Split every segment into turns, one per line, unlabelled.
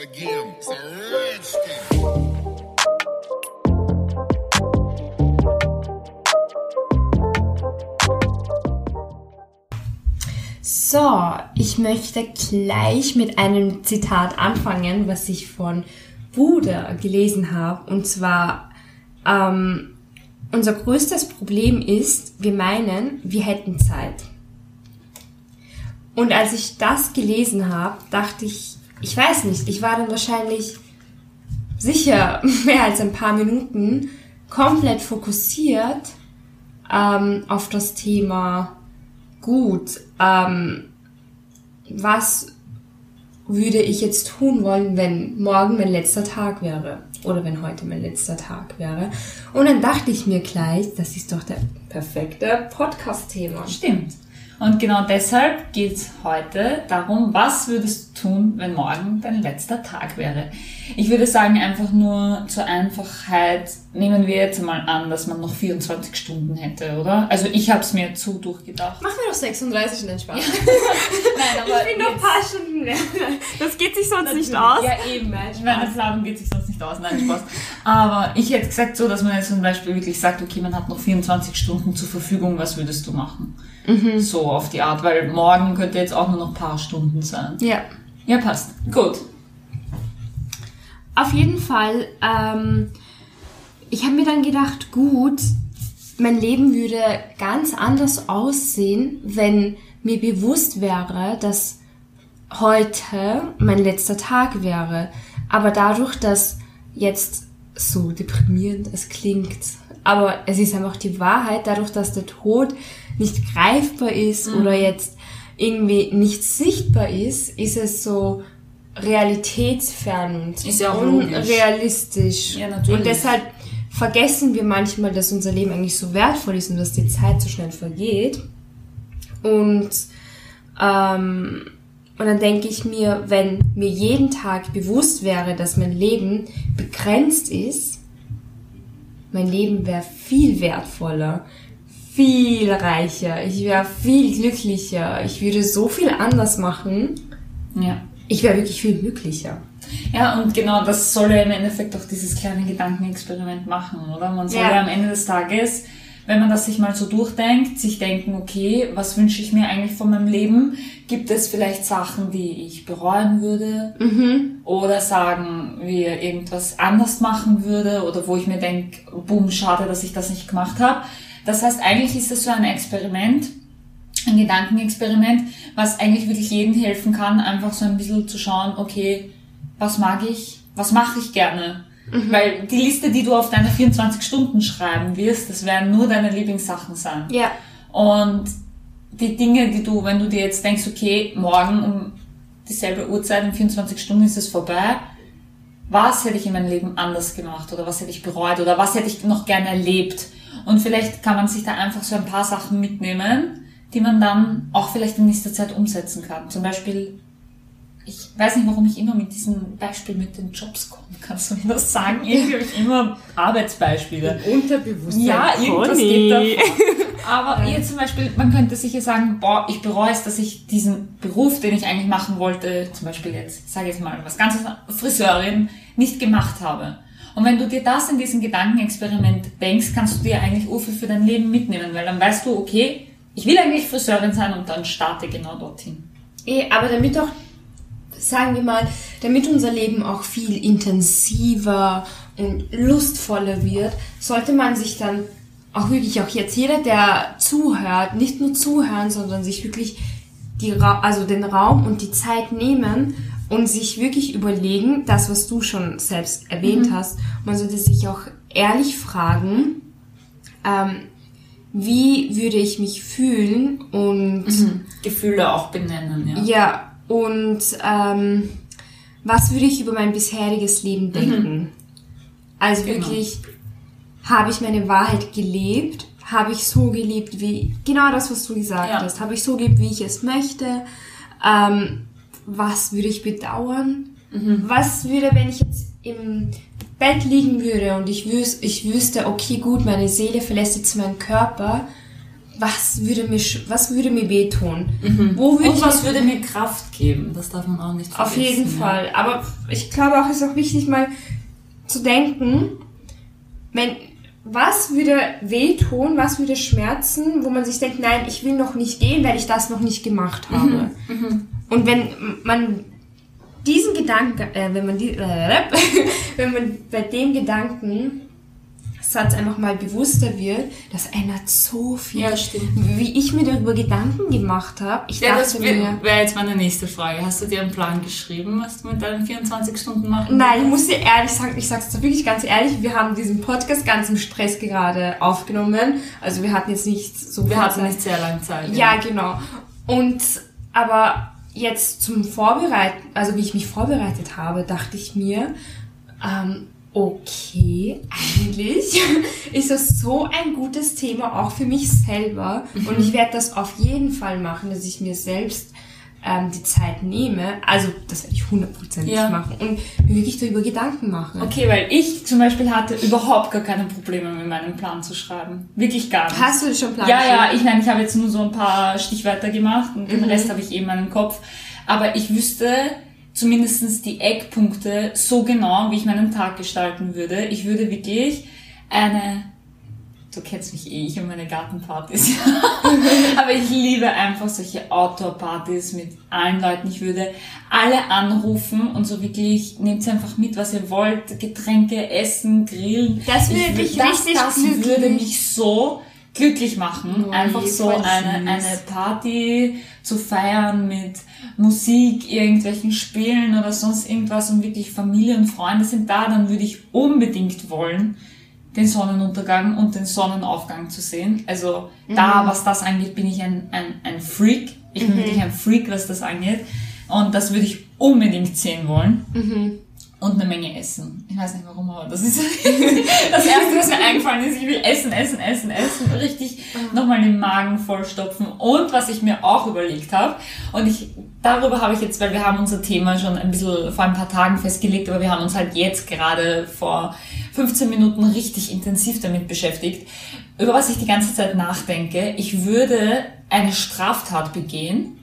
again.
So, ich möchte gleich mit einem Zitat anfangen, was ich von Buddha gelesen habe. Und zwar, ähm, unser größtes Problem ist, wir meinen, wir hätten Zeit. Und als ich das gelesen habe, dachte ich, ich weiß nicht, ich war dann wahrscheinlich sicher mehr als ein paar Minuten komplett fokussiert ähm, auf das Thema gut, ähm, was würde ich jetzt tun wollen, wenn morgen mein letzter Tag wäre oder wenn heute mein letzter Tag wäre. Und dann dachte ich mir gleich, das ist doch der perfekte Podcast-Thema.
Stimmt. Und genau deshalb geht es heute darum, was würdest du tun, wenn morgen dein letzter Tag wäre. Ich würde sagen, einfach nur zur Einfachheit nehmen wir jetzt mal an, dass man noch 24 Stunden hätte, oder? Also ich habe es mir zu durchgedacht.
Machen wir doch 36 und dann Spaß.
Nein, aber
Ich bin noch ein paar Stunden mehr. Das geht sich sonst nicht aus.
Ja, eben. Meine Planung geht sich sonst nicht aus. Nein, Spaß. Aber ich hätte gesagt so, dass man jetzt zum Beispiel wirklich sagt, okay, man hat noch 24 Stunden zur Verfügung, was würdest du machen? So auf die Art, weil morgen könnte jetzt auch nur noch ein paar Stunden sein.
Ja.
Ja, passt. Gut.
Auf jeden Fall, ähm, ich habe mir dann gedacht, gut, mein Leben würde ganz anders aussehen, wenn mir bewusst wäre, dass heute mein letzter Tag wäre. Aber dadurch, dass jetzt so deprimierend es klingt, aber es ist einfach die Wahrheit, dadurch, dass der Tod nicht greifbar ist oder jetzt irgendwie nicht sichtbar ist, ist es so realitätsfern und
Ist ja
unrealistisch.
Ja.
Und deshalb vergessen wir manchmal, dass unser Leben eigentlich so wertvoll ist und dass die Zeit so schnell vergeht. Und, ähm, und dann denke ich mir, wenn mir jeden Tag bewusst wäre, dass mein Leben begrenzt ist, mein Leben wäre viel wertvoller, viel reicher, ich wäre viel glücklicher, ich würde so viel anders machen,
Ja.
ich wäre wirklich viel glücklicher.
Ja, und genau das soll ja im Endeffekt auch dieses kleine Gedankenexperiment machen, oder? Man soll
Ja.
ja. am Ende des Tages, wenn man das sich mal so durchdenkt, sich denken, okay, was wünsche ich mir eigentlich von meinem Leben? Gibt es vielleicht Sachen, die ich bereuen würde? Oder sagen, wie irgendwas anders machen würde? Oder wo ich mir denke, boom, schade, dass ich das nicht gemacht habe. Das heißt, eigentlich ist das so ein Experiment, ein Gedankenexperiment, was eigentlich wirklich jedem helfen kann, einfach so ein bisschen zu schauen, okay, was mag ich, was mache ich gerne. Weil die Liste, die du auf deine 24 Stunden schreiben wirst, das werden nur deine Lieblingssachen sein.
Ja.
Und die Dinge, die du, wenn du dir jetzt denkst, okay, morgen um dieselbe Uhrzeit in 24 Stunden ist es vorbei, was hätte ich in meinem Leben anders gemacht oder was hätte ich bereut oder was hätte ich noch gerne erlebt. Und vielleicht kann man sich da einfach so ein paar Sachen mitnehmen, die man dann auch vielleicht in nächster Zeit umsetzen kann. Zum Beispiel, ich weiß nicht, warum ich immer mit diesem Beispiel mit den Jobs komme. Kannst du mir das sagen? Irgendwie habe ich immer Arbeitsbeispiele.
Unterbewusstsein.
Ja, irgendwas geht da. Aber ihr zum Beispiel, man könnte sicher sagen, boah, ich bereue es, dass ich diesen Beruf, den ich eigentlich machen wollte, zum Beispiel jetzt, sage ich jetzt mal, was ganzes Friseurin, nicht gemacht habe. Und wenn du dir das in diesem Gedankenexperiment denkst, kannst du dir eigentlich Ufe für dein Leben mitnehmen, weil dann weißt du, okay, ich will eigentlich Friseurin sein und dann starte genau dorthin.
Eh, aber damit auch, sagen wir mal, damit unser Leben auch viel intensiver und lustvoller wird, sollte man sich dann auch wirklich auch jetzt jeder, der zuhört, nicht nur zuhören, sondern sich wirklich die also den Raum und die Zeit nehmen und sich wirklich überlegen, das, was du schon selbst erwähnt hast, man sollte sich auch ehrlich fragen, ähm, wie würde ich mich fühlen und
Gefühle auch benennen, ja.
ja, und ähm, was würde ich über mein bisheriges Leben denken? Also
Genau.
wirklich, habe ich meine Wahrheit gelebt? Habe ich so gelebt, wie, genau das, was du gesagt
Ja.
hast, habe ich so gelebt, wie ich es möchte? Ähm, was würde ich bedauern?
Mhm.
Was würde, wenn ich jetzt im Bett liegen würde und ich, wüs ich wüsste, okay, gut, meine Seele verlässt jetzt meinen Körper, was würde mir, was würde mir wehtun? Wo würde
Und was würde mir Kraft geben? Das darf man auch nicht vergessen.
Auf jeden
ja.
Fall. Aber ich glaube auch, es ist auch wichtig, mal zu denken, wenn, was würde wehtun, was würde schmerzen, wo man sich denkt, nein, ich will noch nicht gehen, weil ich das noch nicht gemacht habe. Und wenn man diesen Gedanken, äh, wenn man die, äh, wenn man bei dem Gedanken Satz einfach mal bewusster wird, das ändert so viel.
Ja, stimmt.
Wie ich mir darüber Gedanken gemacht habe. Ich
Ja, das
dachte
wäre
mir,
wär jetzt meine nächste Frage. Hast du dir einen Plan geschrieben, was du mit deinen 24 Stunden machen
Nein, ich muss dir ehrlich sagen, ich sag's dir wirklich ganz ehrlich, wir haben diesen Podcast ganz im Stress gerade aufgenommen. Also wir hatten jetzt nicht so
Wir
viel
hatten
Zeit.
nicht sehr lange Zeit.
Ja, genau. Und aber jetzt zum Vorbereiten, also wie ich mich vorbereitet habe, dachte ich mir, ähm, okay, eigentlich ist das so ein gutes Thema auch für mich selber. Und ich werde das auf jeden Fall machen, dass ich mir selbst ähm, die Zeit nehme. Also das werde ich hundertprozentig
Ja.
machen und mir wirklich darüber Gedanken machen.
Okay, weil ich zum Beispiel hatte überhaupt gar keine Probleme mit meinem Plan zu schreiben. Wirklich gar nicht.
Hast du schon Plan?
Ja, ja, ich meine, ich habe jetzt nur so ein paar Stichwörter gemacht und
Mhm.
den Rest habe ich eben in meinem Kopf. Aber ich wüsste zumindestens die Eckpunkte so genau, wie ich meinen Tag gestalten würde. Ich würde wirklich eine, du kennst mich eh, ich und meine Gartenpartys. Aber ich liebe einfach solche Outdoor-Partys mit allen Leuten. Ich würde alle anrufen und so wirklich, nehmt einfach mit, was ihr wollt. Getränke, Essen, Grillen.
Das würde
wür-
mich
das,
richtig
das
glücklich.
würde mich so glücklich machen,
Oh,
einfach so eine, eine Party zu feiern mit Musik, irgendwelchen Spielen oder sonst irgendwas und wirklich Familie und Freunde sind da, dann würde ich unbedingt wollen, den Sonnenuntergang und den Sonnenaufgang zu sehen. Also
Mhm.
da, was das angeht, bin ich ein, ein, ein Freak. Ich
Mhm.
bin wirklich ein Freak, was das angeht. Und das würde ich unbedingt sehen wollen.
Mhm.
Und eine Menge essen. Ich weiß nicht warum, aber das ist das Erste, was mir eingefallen ist. Ich will essen, essen, essen, essen. Richtig nochmal den Magen vollstopfen. Und was ich mir auch überlegt habe, und ich, darüber habe ich jetzt, weil wir haben unser Thema schon ein bisschen vor ein paar Tagen festgelegt, aber wir haben uns halt jetzt gerade vor 15 Minuten richtig intensiv damit beschäftigt, über was ich die ganze Zeit nachdenke. Ich würde eine Straftat begehen,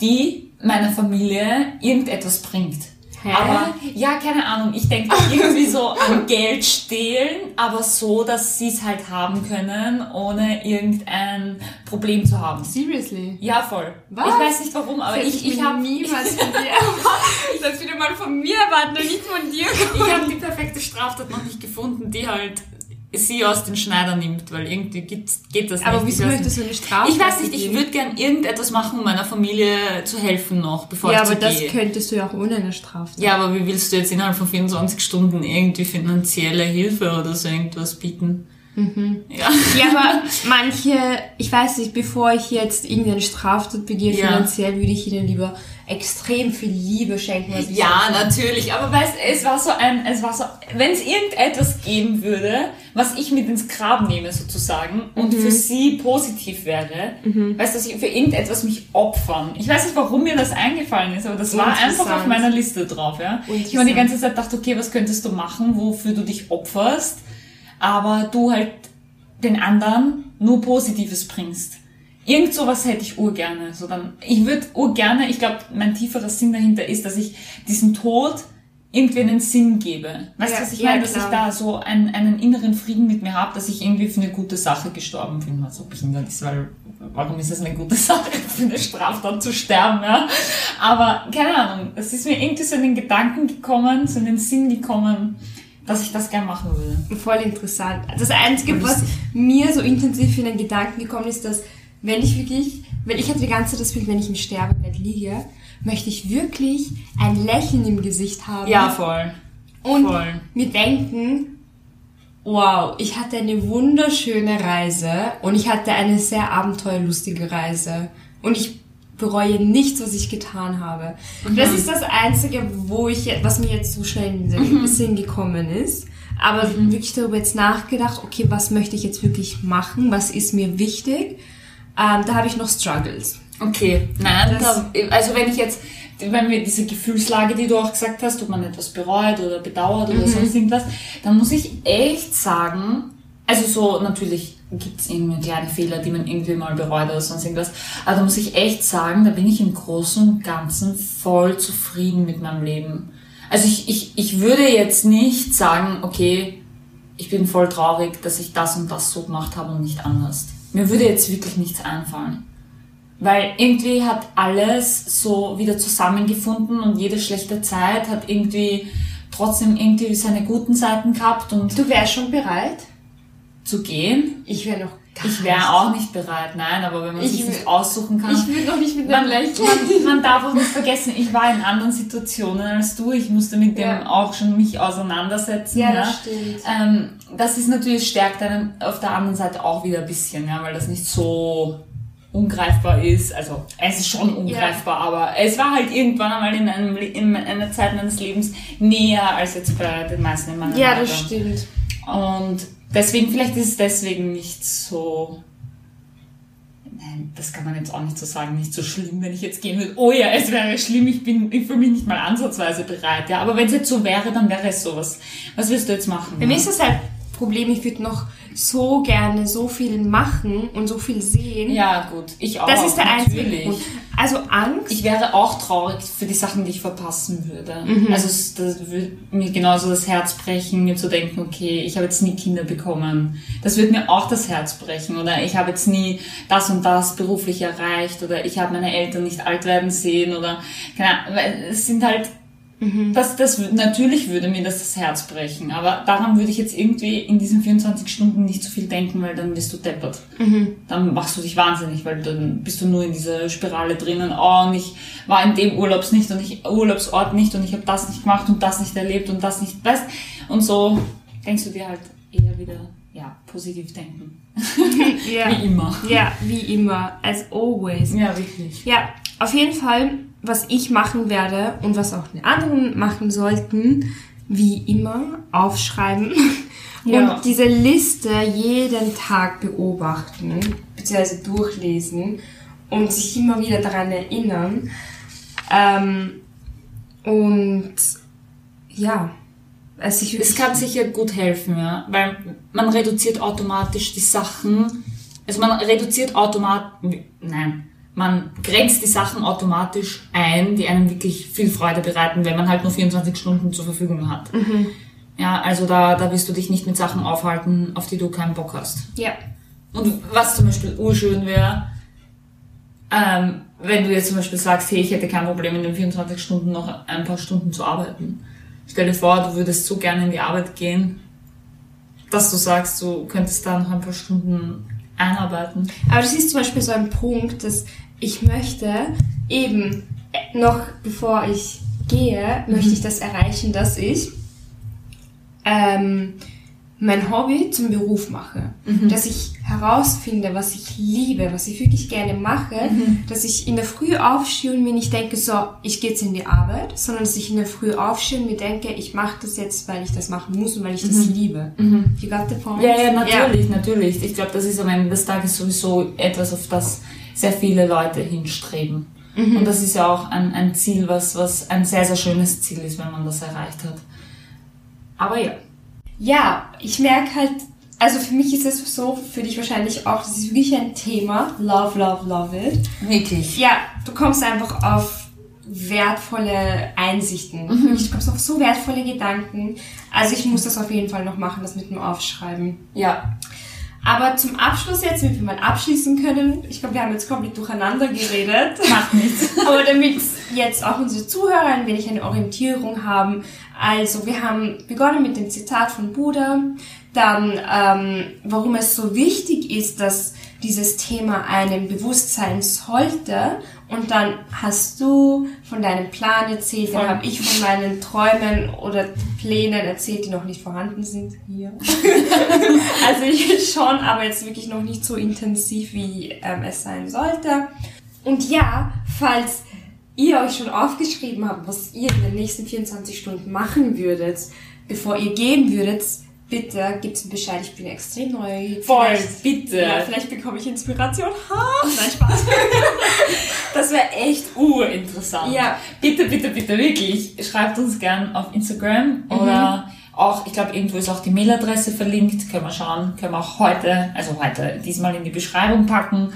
die meiner Familie irgendetwas bringt.
Hä?
Aber ja, keine Ahnung. Ich denke irgendwie so an Geld stehlen, aber so, dass sie es halt haben können, ohne irgendein Problem zu haben.
Seriously?
Ja, voll.
Was?
Ich weiß nicht warum, aber ich, ich habe
niemals von dir erwartet. Das wieder mal von mir erwarten und nicht von dir.
ich hab die perfekte Straftat noch nicht gefunden, die halt sie aus den Schneider nimmt, weil irgendwie gibt's, geht das
Aber
nicht.
wieso
Ich weiß
möchtest du eine Strafe?
Ich weiß nicht, ich würde gern irgendetwas machen, um meiner Familie zu helfen noch, bevor
Ja,
ich
aber
zu
das
gehe.
könntest du ja auch ohne eine Strafe.
Ja, aber wie willst du jetzt innerhalb von 24 Stunden irgendwie finanzielle Hilfe oder so irgendwas bieten? Ja.
Ja, aber manche, ich weiß nicht, bevor ich jetzt irgendeine Straftat begehe,
Ja.
finanziell würde ich ihnen lieber extrem viel Liebe schenken.
Ja, natürlich, aber weißt, es war so ein, es war so, wenn es irgendetwas geben würde, was ich mit ins Grab nehme sozusagen und für sie positiv wäre, weißt du, dass ich für irgendetwas mich opfern. Ich weiß nicht, warum mir das eingefallen ist, aber das war einfach auf meiner Liste drauf, ja. Ich mir die ganze Zeit dachte, okay, was könntest du machen, wofür du dich opferst, aber du halt den anderen nur Positives bringst. Irgend sowas hätte ich urgerne. So dann, ich würde urgerne, ich glaube, mein tieferer Sinn dahinter ist, dass ich diesem Tod irgendwie einen Sinn gebe. Weißt du,
Ja,
was ich
ja,
meine? Dass
klar.
ich da so einen, einen inneren Frieden mit mir habe, dass ich irgendwie für eine gute Sache gestorben bin, was so behindert ist, weil warum ist es eine gute Sache, für eine Straftat zu sterben, ja? Aber keine Ahnung, es ist mir irgendwie so in den Gedanken gekommen, so in den Sinn gekommen, dass ich das gern machen würde.
Voll interessant. Das Einzige,
Voll
was mir so intensiv in den Gedanken gekommen ist, dass wenn ich wirklich, weil ich hatte die ganze Zeit das Bild, wenn ich im Sterbebett liege, möchte ich wirklich ein Lächeln im Gesicht haben.
voll.
und
voll.
mir denken, wow, ich hatte eine wunderschöne Reise und ich hatte eine sehr abenteuerlustige Reise und ich bereue nichts, was ich getan habe. Das ist das Einzige, wo ich, was mir jetzt so schnell in den Sinn gekommen ist. Aber wirklich darüber jetzt nachgedacht, okay, was möchte ich jetzt wirklich machen? Was ist mir wichtig? Ähm, da habe ich noch Struggles.
Okay, nein,
Das-
da, also wenn ich jetzt, wenn wir diese Gefühlslage, die du auch gesagt hast, ob man etwas bereut oder bedauert oder sonst irgendwas, dann muss ich echt sagen, also so natürlich gibt's irgendwie kleine Fehler, die man irgendwie mal bereut oder sonst irgendwas. Aber da muss ich echt sagen, da bin ich im Großen und Ganzen voll zufrieden mit meinem Leben. Also ich, ich, ich würde jetzt nicht sagen, okay, ich bin voll traurig, dass ich das und das so gemacht habe und nicht anders. Mir würde jetzt wirklich nichts einfallen. Weil irgendwie hat alles so wieder zusammengefunden und jede schlechte Zeit hat irgendwie trotzdem irgendwie seine guten Seiten gehabt und
Du wärst schon bereit?
Zu gehen.
Ich wäre noch gar
Ich wäre auch nicht bereit, nein, aber wenn man
Ich
sich nicht aussuchen kann.
Ich will noch nicht mit einem Lächeln.
man, man darf auch nicht vergessen, ich war in anderen Situationen als du. Ich musste mit dem
Ja.
auch schon mich auseinandersetzen.
Ja,
Ja,
das stimmt.
Ähm, das ist natürlich stärkt einen auf der anderen Seite auch wieder ein bisschen, ja, weil das nicht so ungreifbar ist. Also es ist schon ungreifbar, aber es war halt irgendwann einmal in, einem, in einer Zeit meines Lebens näher als jetzt bei den meisten in meinem
Ja,
Alter.
das stimmt.
Und deswegen, vielleicht ist es deswegen nicht so. Nein, das kann man jetzt auch nicht so sagen, nicht so schlimm, wenn ich jetzt gehen würde. Oh ja, es wäre schlimm, ich bin, ich fühle mich nicht mal ansatzweise bereit. Ja, aber wenn es jetzt so wäre, dann wäre es sowas. Was willst du jetzt machen?
Bei mir ist das halt Problem, ich würde noch so gerne so viel machen und so viel sehen.
ja, gut, ich auch.
das ist der einzige
natürlich.
Grund. Also Angst.
Ich wäre auch traurig für die Sachen, die ich verpassen würde.
Mhm.
Also das würde mir genauso das Herz brechen, mir zu denken, okay, ich habe jetzt nie Kinder bekommen. Das würde mir auch das Herz brechen. Oder ich habe jetzt nie das und das beruflich erreicht. Oder ich habe meine Eltern nicht alt werden sehen. Oder keine Ahnung, weil es sind halt
Mhm.
das, das, natürlich würde mir das das Herz brechen, aber daran würde ich jetzt irgendwie in diesen 24 Stunden nicht so viel denken, weil dann bist du deppert.
Mhm.
Dann machst du dich wahnsinnig, weil dann bist du nur in dieser Spirale drinnen. Oh, und ich war in dem Urlaubs nicht und ich Urlaubsort nicht und ich habe das nicht gemacht und das nicht erlebt und das nicht, weißt? Und so denkst du dir halt eher wieder, ja, positiv denken.
ja.
Wie immer.
ja, wie immer. As always.
Ja, wirklich.
Ja, auf jeden Fall, was ich machen werde und was auch die anderen machen sollten, wie immer, aufschreiben
Ja.
und diese Liste jeden Tag beobachten, beziehungsweise durchlesen und sich immer wieder daran erinnern. Ähm, und ja, also ich
Es kann sicher gut helfen, ja, weil man reduziert automatisch die Sachen, also man reduziert automatisch, nein, man grenzt die Sachen automatisch ein, die einem wirklich viel Freude bereiten, wenn man halt nur 24 Stunden zur Verfügung hat. Ja, also da, da wirst du dich nicht mit Sachen aufhalten, auf die du keinen Bock hast.
ja,
Und was zum Beispiel urschön wäre, ähm, wenn du jetzt zum Beispiel sagst, hey, ich hätte kein Problem, in den 24 Stunden noch ein paar Stunden zu arbeiten. Stell dir vor, du würdest so gerne in die Arbeit gehen, dass du sagst, du könntest da noch ein paar Stunden einarbeiten.
Aber das ist zum Beispiel so ein Punkt, dass ich möchte eben noch bevor ich gehe, möchte ich das erreichen, dass ich ähm, mein Hobby zum Beruf mache. Dass ich herausfinde, was ich liebe, was ich wirklich gerne mache. Dass ich in der Früh aufstehe und mir nicht denke, so, ich gehe jetzt in die Arbeit, sondern dass ich in der Früh aufstehe und mir denke, ich mache das jetzt, weil ich das machen muss und weil ich das liebe. You got the point?
Ja, ja, natürlich, natürlich. Ich glaube, das ist am Ende des Tages sowieso etwas, auf das sehr viele Leute hinstreben. Und das ist ja auch ein, ein Ziel, was, was ein sehr, sehr schönes Ziel ist, wenn man das erreicht hat. Aber ja.
Ja, ich merke halt, also für mich ist es so, für dich wahrscheinlich auch, das ist wirklich ein Thema. Love, love, love it.
Wirklich.
Ja, du kommst einfach auf wertvolle Einsichten. Wirklich, Du kommst auf so wertvolle Gedanken. Also ich muss das auf jeden Fall noch machen, das mit dem Aufschreiben.
Ja.
Aber zum Abschluss jetzt, damit wir mal abschließen können, ich glaube, wir haben jetzt komplett durcheinander geredet.
Macht nichts.
Aber damit jetzt auch unsere Zuhörer ein wenig eine Orientierung haben. Also, wir haben begonnen mit dem Zitat von Buddha, dann, ähm, warum es so wichtig ist, dass dieses Thema einem bewusst sein sollte. Und dann hast du von deinem Plan erzählt, dann habe ich von meinen Träumen oder Plänen erzählt, die noch nicht vorhanden sind hier. also ich schon, aber jetzt wirklich noch nicht so intensiv, wie ähm, es sein sollte. Und ja, falls ihr euch schon aufgeschrieben habt, was ihr in den nächsten 24 Stunden machen würdet, bevor ihr gehen würdet, bitte gebt mir Bescheid, ich bin extrem neugierig.
Voll,
Vielleicht-
bitte.
Ja, vielleicht bekomme ich Inspiration. Ha! Nein, Spaß.
Das wäre echt urinteressant.
Ja.
Bitte, bitte, bitte, wirklich. Schreibt uns gern auf Instagram oder Auch, ich glaube, irgendwo ist auch die Mailadresse verlinkt. Können wir schauen. Können wir auch heute, also heute, diesmal in die Beschreibung packen.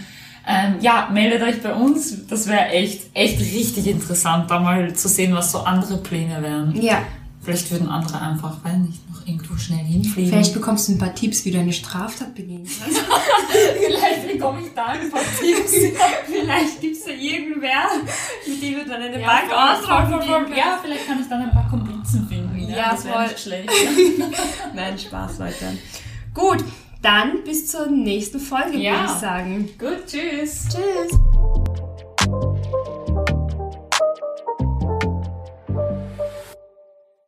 Ähm, ja, meldet euch bei uns. Das wäre echt, echt richtig interessant, da mal zu sehen, was so andere Pläne wären.
Ja.
Vielleicht würden andere einfach, weil nicht, noch irgendwo schnell hinfliegen.
Vielleicht bekommst du ein paar Tipps, wie du eine Straftat begehen kannst.
Vielleicht bekomme ich da ein paar Tipps.
Vielleicht gibt's da irgendwer, mit dem du dann eine
Ja,
Bank ausrauben
ja, vielleicht kann ich dann ein paar Komplizen finden.
Ja,
das wäre
voll.
nicht schlecht.
Nein, Spaß, Leute. Gut, dann bis zur nächsten Folge,
Ja.
würde ich sagen.
Gut, tschüss.
Tschüss.